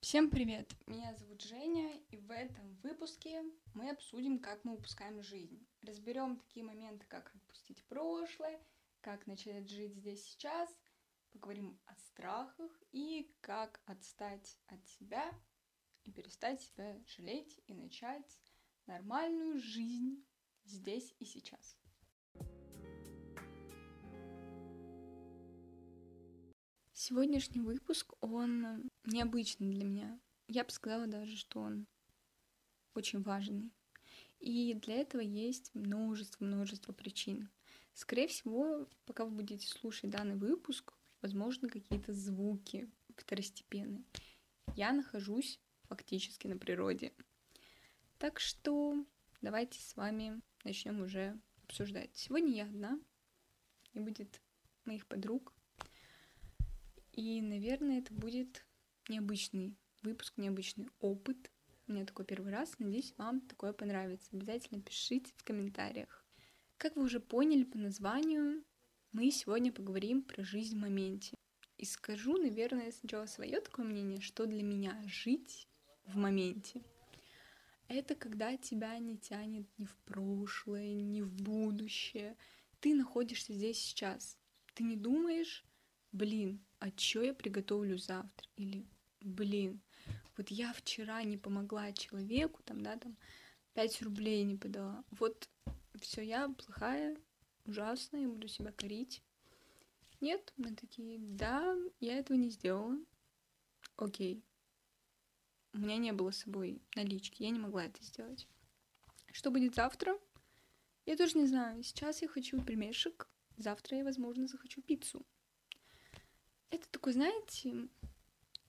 Всем привет! Меня зовут Женя, и в этом выпуске мы обсудим, как мы упускаем жизнь. Разберем такие моменты, как отпустить прошлое, как начать жить здесь сейчас, поговорим о страхах и как отстать от себя и перестать себя жалеть и начать нормальную жизнь здесь и сейчас. Сегодняшний выпуск, он необычный для меня. Я бы сказала даже, что он очень важный. И для этого есть множество-множество причин. Скорее всего, пока вы будете слушать данный выпуск, возможно, какие-то звуки второстепенные. Я нахожусь фактически на природе. Так что давайте с вами начнем уже обсуждать. Сегодня я одна, и будет моих подруг. И, наверное, это будет необычный выпуск, необычный опыт. У меня такой первый раз. Надеюсь, вам такое понравится. Обязательно пишите в комментариях. Как вы уже поняли по названию, мы сегодня поговорим про жизнь в моменте. И скажу, наверное, сначала свое такое мнение, что для меня жить в моменте. Это когда тебя не тянет ни в прошлое, ни в будущее. Ты находишься здесь сейчас. Ты не думаешь, блин, а что я приготовлю завтра? Или, блин, вот я вчера не помогла человеку, там, да, там, 5 рублей не подала. Вот все, я плохая, ужасная, я буду себя корить. Нет, мы такие, да, я этого не сделала. Окей. У меня не было с собой налички, я не могла это сделать. Что будет завтра? Я тоже не знаю. Сейчас я хочу пельмешек, завтра я, возможно, захочу пиццу. Это такой, знаете,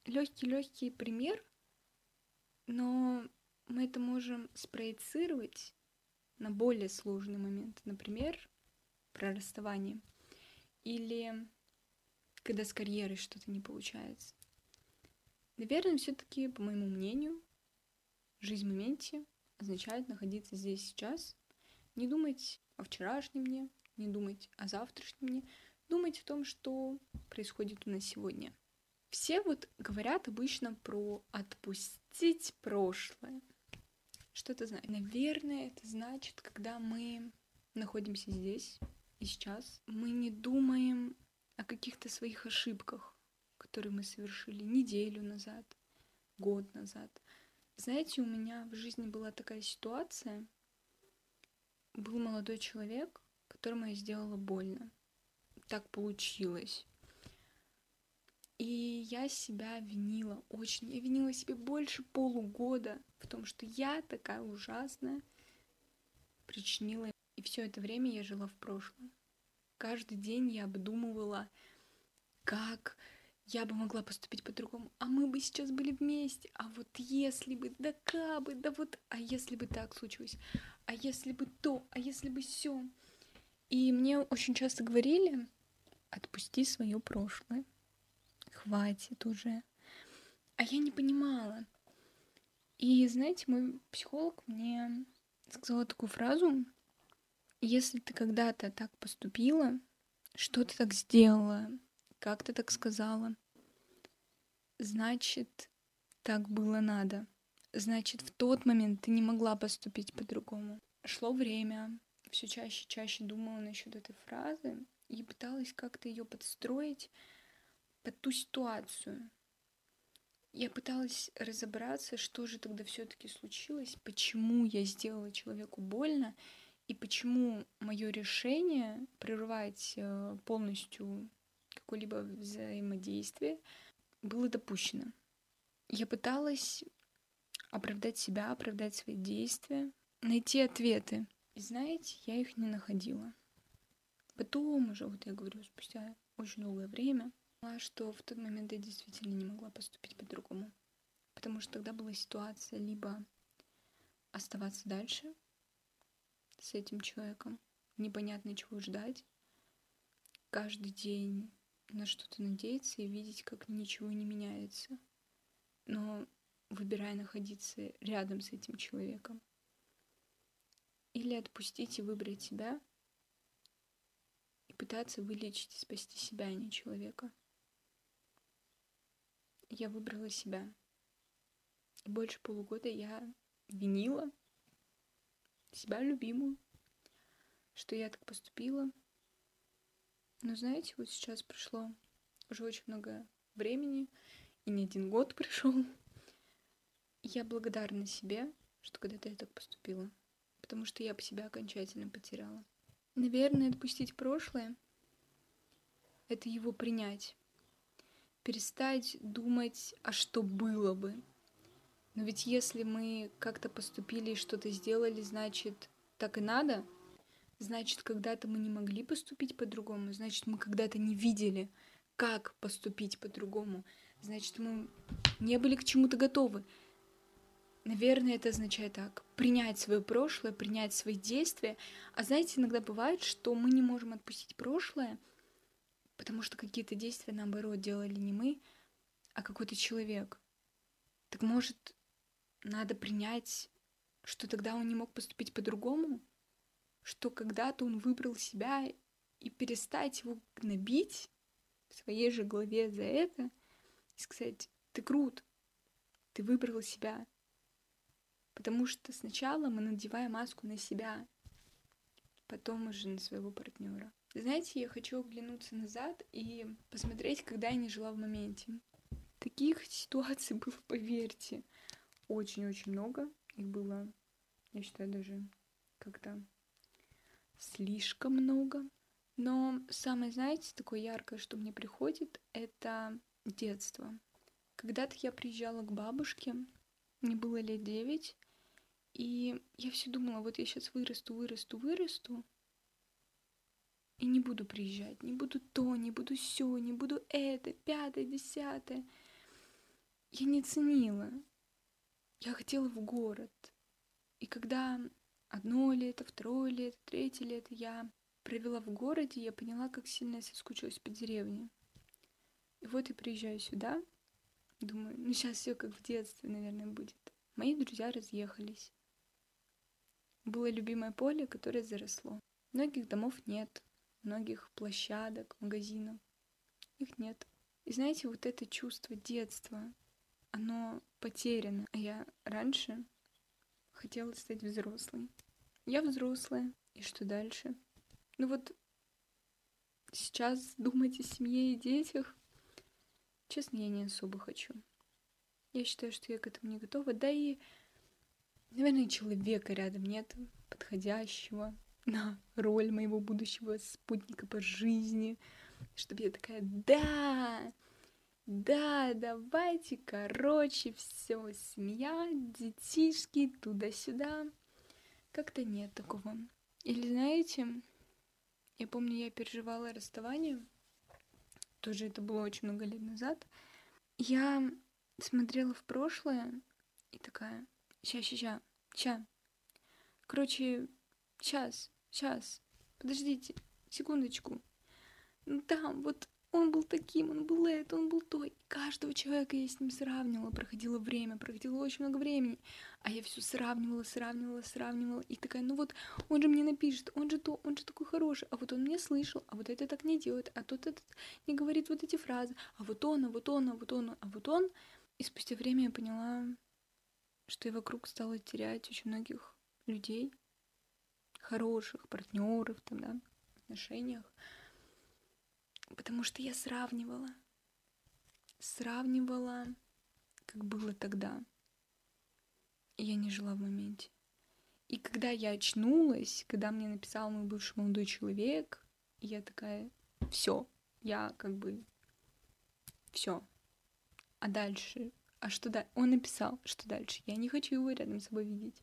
легкий-легкий пример, но мы это можем спроецировать на более сложный момент. Например, про расставание. Или когда с карьерой что-то не получается. Наверное, все-таки, по моему мнению, жизнь в моменте означает находиться здесь сейчас, не думать о вчерашнем дне, не думать о завтрашнем дне, думать о том, что происходит у нас сегодня. Все вот говорят обычно про отпустить прошлое. Что это значит? Наверное, это значит, когда мы находимся здесь и сейчас, мы не думаем о каких-то своих ошибках, которые мы совершили неделю назад, год назад. Знаете, у меня в жизни была такая ситуация. Был молодой человек, которому я сделала больно так получилось. И я себя винила очень. Я винила себе больше полугода в том, что я такая ужасная причинила. И все это время я жила в прошлом. Каждый день я обдумывала, как я бы могла поступить по-другому. А мы бы сейчас были вместе. А вот если бы, да кабы, да вот, а если бы так случилось, а если бы то, а если бы все. И мне очень часто говорили, отпусти свое прошлое. Хватит уже. А я не понимала. И знаете, мой психолог мне сказала такую фразу. Если ты когда-то так поступила, что ты так сделала, как ты так сказала, значит, так было надо. Значит, в тот момент ты не могла поступить по-другому. Шло время, все чаще и чаще думала насчет этой фразы, и пыталась как-то ее подстроить под ту ситуацию. Я пыталась разобраться, что же тогда все-таки случилось, почему я сделала человеку больно, и почему мое решение прервать э, полностью какое-либо взаимодействие было допущено. Я пыталась оправдать себя, оправдать свои действия, найти ответы. И знаете, я их не находила. Потом уже, вот я говорю, спустя очень долгое время, поняла, что в тот момент я действительно не могла поступить по-другому. Потому что тогда была ситуация либо оставаться дальше с этим человеком, непонятно чего ждать, каждый день на что-то надеяться и видеть, как ничего не меняется. Но выбирая находиться рядом с этим человеком. Или отпустить и выбрать себя — пытаться вылечить и спасти себя, а не человека. Я выбрала себя. И больше полугода я винила себя любимую, что я так поступила. Но знаете, вот сейчас прошло уже очень много времени, и не один год пришел. Я благодарна себе, что когда-то я так поступила, потому что я бы себя окончательно потеряла. Наверное, отпустить прошлое — это его принять. Перестать думать, а что было бы. Но ведь если мы как-то поступили и что-то сделали, значит, так и надо. Значит, когда-то мы не могли поступить по-другому. Значит, мы когда-то не видели, как поступить по-другому. Значит, мы не были к чему-то готовы. Наверное, это означает так. Принять свое прошлое, принять свои действия. А знаете, иногда бывает, что мы не можем отпустить прошлое, потому что какие-то действия, наоборот, делали не мы, а какой-то человек. Так может, надо принять, что тогда он не мог поступить по-другому? Что когда-то он выбрал себя и перестать его гнобить в своей же голове за это и сказать, ты крут, ты выбрал себя, Потому что сначала мы надеваем маску на себя, потом уже на своего партнера. Знаете, я хочу оглянуться назад и посмотреть, когда я не жила в моменте. Таких ситуаций было, поверьте, очень-очень много. Их было, я считаю, даже как-то слишком много. Но самое, знаете, такое яркое, что мне приходит, это детство. Когда-то я приезжала к бабушке, мне было лет девять, и я все думала, вот я сейчас вырасту, вырасту, вырасту, и не буду приезжать, не буду то, не буду все, не буду это, пятое, десятое. Я не ценила. Я хотела в город. И когда одно лето, второе лето, третье лето я провела в городе, я поняла, как сильно я соскучилась по деревне. И вот я приезжаю сюда, думаю, ну сейчас все как в детстве, наверное, будет. Мои друзья разъехались было любимое поле, которое заросло. Многих домов нет, многих площадок, магазинов. Их нет. И знаете, вот это чувство детства, оно потеряно. А я раньше хотела стать взрослой. Я взрослая. И что дальше? Ну вот сейчас думать о семье и детях, честно, я не особо хочу. Я считаю, что я к этому не готова. Да и Наверное, человека рядом нет подходящего на роль моего будущего спутника по жизни, чтобы я такая, да, да, давайте, короче, все, семья, детишки, туда-сюда. Как-то нет такого. Или знаете, я помню, я переживала расставание, тоже это было очень много лет назад. Я смотрела в прошлое и такая, ща, ща, ща, ща. Короче, сейчас, сейчас, подождите, секундочку. Ну там, вот он был таким, он был это, он был то. И каждого человека я с ним сравнивала, проходило время, проходило очень много времени. А я все сравнивала, сравнивала, сравнивала. И такая, ну вот, он же мне напишет, он же то, он же такой хороший. А вот он меня слышал, а вот это так не делает, а тот этот не говорит вот эти фразы. А вот он, а вот он, а вот он, а вот он. И спустя время я поняла, что я вокруг стала терять очень многих людей, хороших партнеров, там, да, в отношениях, потому что я сравнивала, сравнивала, как было тогда, и я не жила в моменте. И когда я очнулась, когда мне написал мой бывший молодой человек, я такая, все, я как бы все. А дальше а что дальше? Он написал, что дальше. Я не хочу его рядом с собой видеть.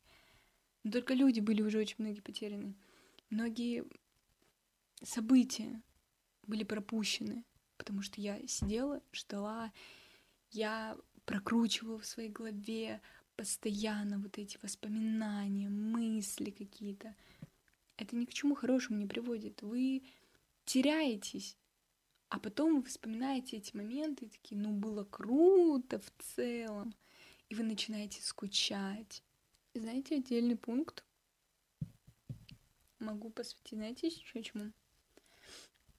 Но только люди были уже очень многие потеряны. Многие события были пропущены, потому что я сидела, ждала, я прокручивала в своей голове постоянно вот эти воспоминания, мысли какие-то. Это ни к чему хорошему не приводит. Вы теряетесь а потом вы вспоминаете эти моменты и такие, ну было круто в целом. И вы начинаете скучать. И знаете, отдельный пункт могу посвятить, знаете, еще чему?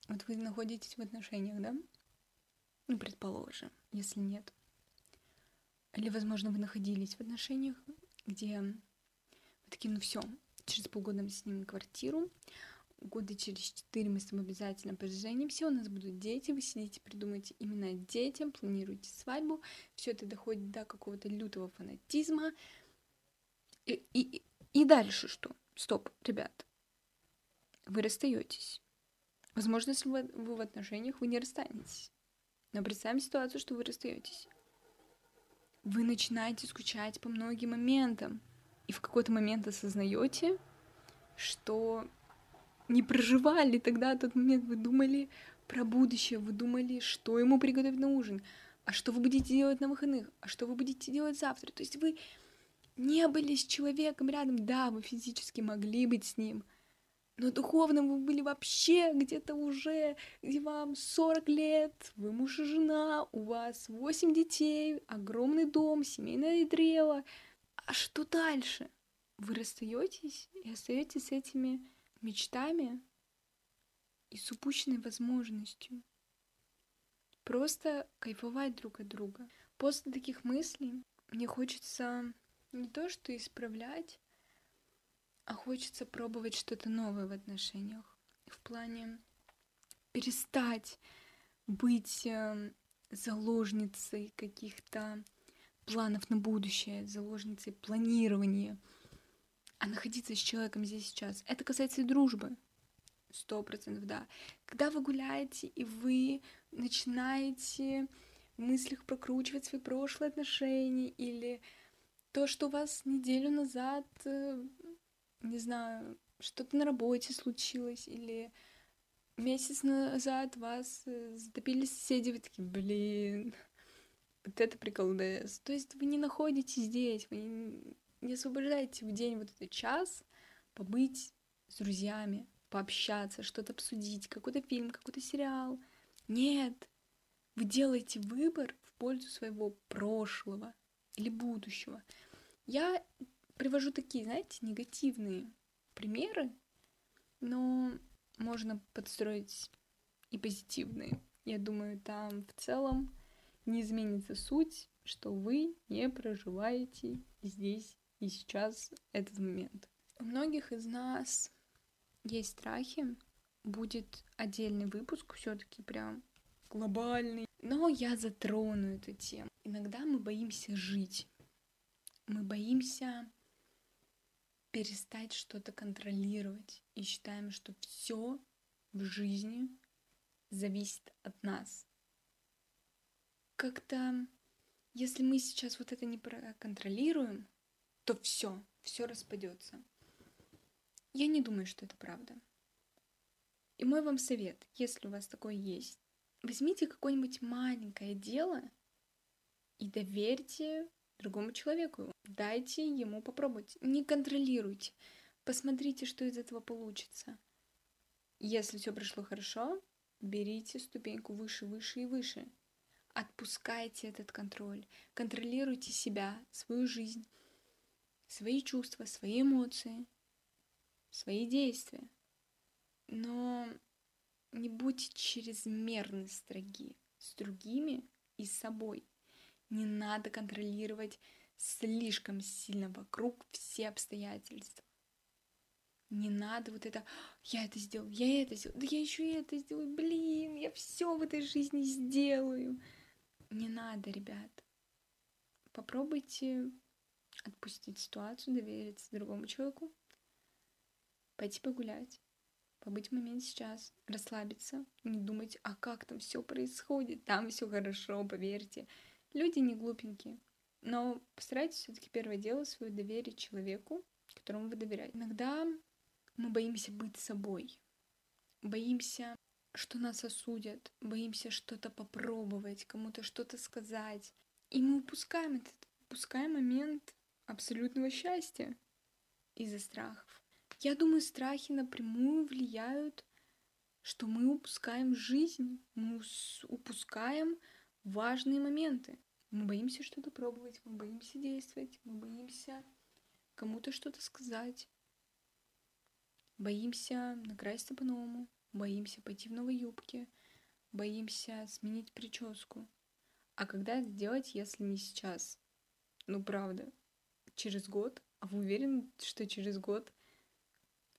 Вот вы находитесь в отношениях, да? Ну, предположим, если нет. Или, возможно, вы находились в отношениях, где вы такие, ну все, через полгода мы снимем квартиру, года через четыре мы с тобой обязательно поженимся, у нас будут дети, вы сидите, придумаете именно детям, планируете свадьбу, все это доходит до какого-то лютого фанатизма. И, и, и дальше что? Стоп, ребят. Вы расстаетесь. Возможно, если вы, вы в отношениях, вы не расстанетесь. Но представим ситуацию, что вы расстаетесь. Вы начинаете скучать по многим моментам. И в какой-то момент осознаете, что не проживали тогда тот момент, вы думали про будущее, вы думали, что ему приготовить на ужин, а что вы будете делать на выходных, а что вы будете делать завтра. То есть вы не были с человеком рядом, да, вы физически могли быть с ним, но духовно вы были вообще где-то уже, где вам 40 лет, вы муж и жена, у вас 8 детей, огромный дом, семейное древо. А что дальше? Вы расстаетесь и остаетесь с этими мечтами и с упущенной возможностью. Просто кайфовать друг от друга. После таких мыслей мне хочется не то что исправлять, а хочется пробовать что-то новое в отношениях. В плане перестать быть эм, заложницей каких-то планов на будущее, заложницей планирования — а находиться с человеком здесь сейчас. Это касается и дружбы. Сто процентов, да. Когда вы гуляете, и вы начинаете в мыслях прокручивать свои прошлые отношения, или то, что у вас неделю назад, э, не знаю, что-то на работе случилось, или месяц назад вас э, затопили соседи, вы такие, блин, вот это прикол ДС. То есть вы не находитесь здесь, вы не освобождайте в день вот этот час побыть с друзьями, пообщаться, что-то обсудить, какой-то фильм, какой-то сериал. Нет, вы делаете выбор в пользу своего прошлого или будущего. Я привожу такие, знаете, негативные примеры, но можно подстроить и позитивные. Я думаю, там в целом не изменится суть, что вы не проживаете здесь и сейчас этот момент. У многих из нас есть страхи, будет отдельный выпуск, все-таки прям глобальный. Но я затрону эту тему. Иногда мы боимся жить. Мы боимся перестать что-то контролировать и считаем, что все в жизни зависит от нас. Как-то, если мы сейчас вот это не проконтролируем, то все, все распадется. Я не думаю, что это правда. И мой вам совет, если у вас такое есть, возьмите какое-нибудь маленькое дело и доверьте другому человеку. Дайте ему попробовать. Не контролируйте. Посмотрите, что из этого получится. Если все прошло хорошо, берите ступеньку выше, выше и выше. Отпускайте этот контроль. Контролируйте себя, свою жизнь свои чувства, свои эмоции, свои действия. Но не будьте чрезмерно строги с другими и с собой. Не надо контролировать слишком сильно вокруг все обстоятельства. Не надо вот это, я это сделал, я это сделал, да я еще и это сделаю, блин, я все в этой жизни сделаю. Не надо, ребят. Попробуйте отпустить ситуацию, довериться другому человеку, пойти погулять, побыть в моменте сейчас, расслабиться, не думать, а как там все происходит, там все хорошо, поверьте. Люди не глупенькие, но постарайтесь все-таки первое дело свое доверить человеку, которому вы доверяете. Иногда мы боимся быть собой, боимся, что нас осудят, боимся что-то попробовать, кому-то что-то сказать. И мы упускаем этот, упускаем момент абсолютного счастья из-за страхов. Я думаю, страхи напрямую влияют, что мы упускаем жизнь, мы упускаем важные моменты. Мы боимся что-то пробовать, мы боимся действовать, мы боимся кому-то что-то сказать, боимся накраситься по-новому, боимся пойти в новой юбке, боимся сменить прическу. А когда это делать, если не сейчас? Ну, правда. Через год. А вы уверены, что через год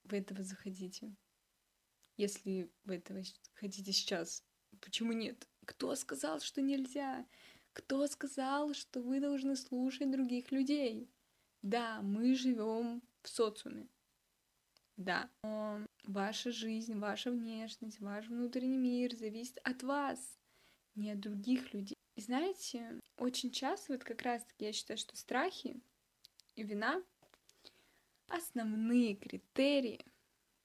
вы этого захотите? Если вы этого хотите сейчас, почему нет? Кто сказал, что нельзя? Кто сказал, что вы должны слушать других людей? Да, мы живем в социуме. Да, но ваша жизнь, ваша внешность, ваш внутренний мир зависит от вас, не от других людей. И знаете, очень часто вот как раз-таки я считаю, что страхи вина — основные критерии,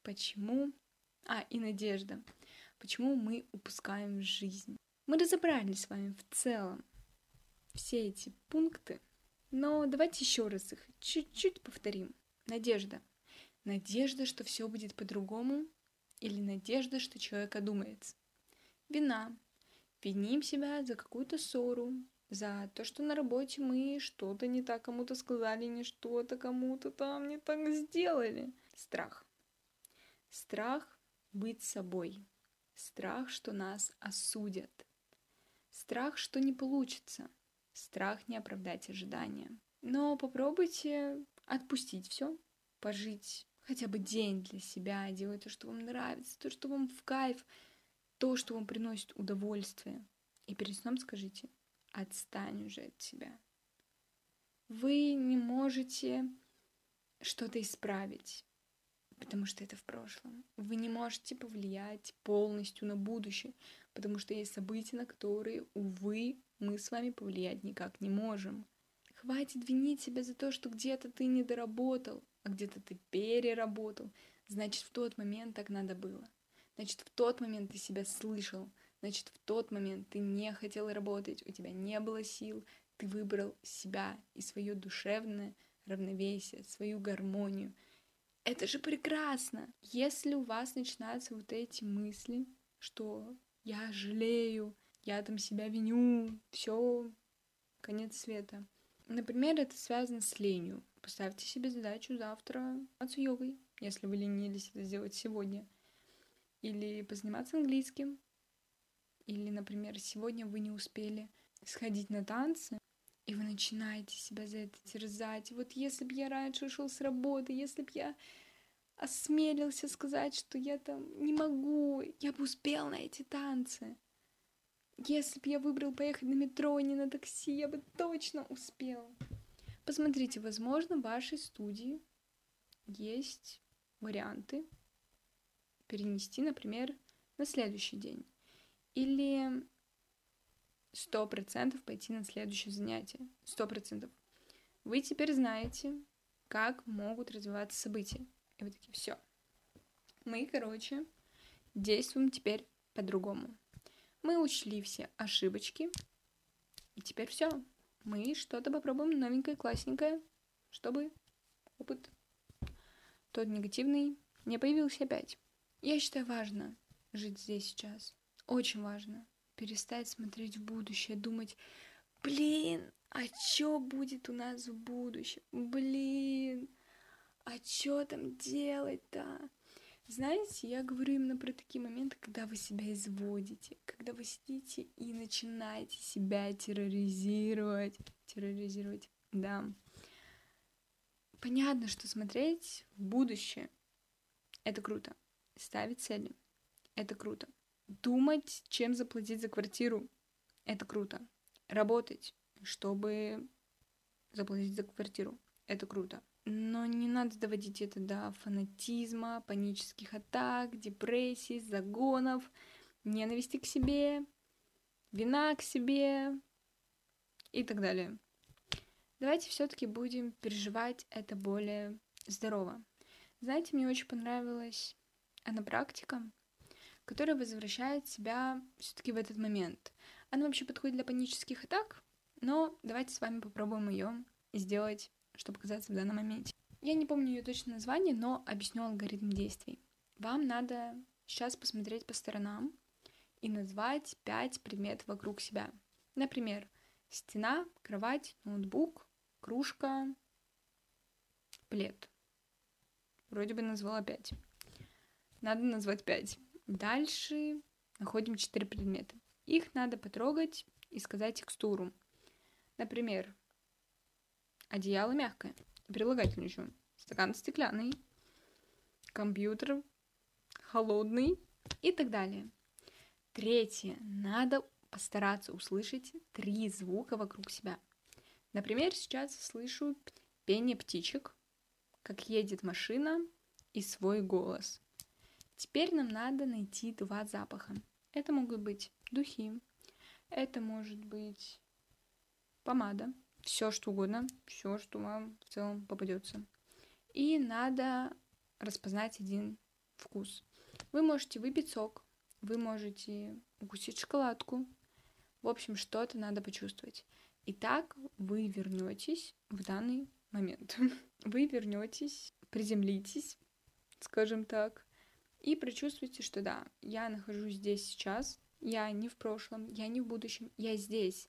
почему... А, и надежда. Почему мы упускаем жизнь. Мы разобрали с вами в целом все эти пункты, но давайте еще раз их чуть-чуть повторим. Надежда. Надежда, что все будет по-другому, или надежда, что человек одумается. Вина. Виним себя за какую-то ссору, за то, что на работе мы что-то не так кому-то сказали, не что-то кому-то там не так сделали. Страх. Страх быть собой. Страх, что нас осудят. Страх, что не получится. Страх не оправдать ожидания. Но попробуйте отпустить все, пожить хотя бы день для себя, делать то, что вам нравится, то, что вам в кайф, то, что вам приносит удовольствие. И перед сном скажите, отстань уже от себя. Вы не можете что-то исправить, потому что это в прошлом. Вы не можете повлиять полностью на будущее, потому что есть события, на которые, увы, мы с вами повлиять никак не можем. Хватит винить себя за то, что где-то ты не доработал, а где-то ты переработал. Значит, в тот момент так надо было. Значит, в тот момент ты себя слышал. Значит, в тот момент ты не хотел работать, у тебя не было сил, ты выбрал себя и свое душевное равновесие, свою гармонию. Это же прекрасно! Если у вас начинаются вот эти мысли, что я жалею, я там себя виню, все, конец света. Например, это связано с ленью. Поставьте себе задачу завтра заниматься йогой, если вы ленились это сделать сегодня. Или позаниматься английским, или, например, сегодня вы не успели сходить на танцы, и вы начинаете себя за это терзать. Вот если бы я раньше ушел с работы, если бы я осмелился сказать, что я там не могу, я бы успел на эти танцы. Если бы я выбрал поехать на метро, а не на такси, я бы точно успел. Посмотрите, возможно, в вашей студии есть варианты перенести, например, на следующий день. Или сто процентов пойти на следующее занятие. Сто процентов. Вы теперь знаете, как могут развиваться события. И вы такие, все. Мы, короче, действуем теперь по-другому. Мы учли все ошибочки, и теперь все. Мы что-то попробуем новенькое, классненькое, чтобы опыт тот негативный не появился опять. Я считаю важно жить здесь сейчас. Очень важно перестать смотреть в будущее, думать, блин, а чё будет у нас в будущем? Блин, а чё там делать-то? Знаете, я говорю именно про такие моменты, когда вы себя изводите, когда вы сидите и начинаете себя терроризировать. Терроризировать, да. Понятно, что смотреть в будущее — это круто. Ставить цели — это круто. Думать, чем заплатить за квартиру — это круто. Работать, чтобы заплатить за квартиру — это круто. Но не надо доводить это до фанатизма, панических атак, депрессий, загонов, ненависти к себе, вина к себе и так далее. Давайте все-таки будем переживать это более здорово. Знаете, мне очень понравилась одна практика, которая возвращает себя все-таки в этот момент. Она вообще подходит для панических атак, но давайте с вами попробуем ее сделать, чтобы оказаться в данном моменте. Я не помню ее точное название, но объясню алгоритм действий. Вам надо сейчас посмотреть по сторонам и назвать пять предметов вокруг себя. Например, стена, кровать, ноутбук, кружка, плед. Вроде бы назвала пять. Надо назвать пять. Дальше находим четыре предмета. Их надо потрогать и сказать текстуру. Например, Одеяло мягкое. Прилагательное еще. Стакан стеклянный. Компьютер холодный и так далее. Третье. Надо постараться услышать три звука вокруг себя. Например, сейчас слышу пение птичек, как едет машина и свой голос. Теперь нам надо найти два запаха. Это могут быть духи, это может быть помада, все что угодно, все, что вам в целом попадется. И надо распознать один вкус. Вы можете выпить сок, вы можете укусить шоколадку. В общем, что-то надо почувствовать. Итак, вы вернетесь в данный момент. Вы вернетесь, приземлитесь, скажем так, и прочувствуйте, что да, я нахожусь здесь сейчас, я не в прошлом, я не в будущем, я здесь.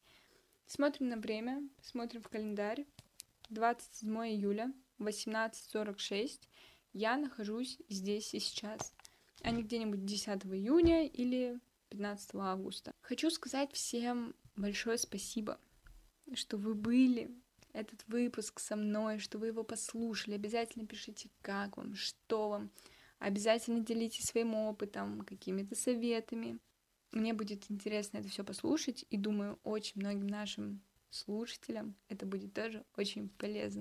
Смотрим на время, смотрим в календарь. 27 июля, 18.46. Я нахожусь здесь и сейчас, а не где-нибудь 10 июня или 15 августа. Хочу сказать всем большое спасибо, что вы были этот выпуск со мной, что вы его послушали. Обязательно пишите, как вам, что вам. Обязательно делитесь своим опытом, какими-то советами. Мне будет интересно это все послушать, и думаю, очень многим нашим слушателям это будет тоже очень полезно.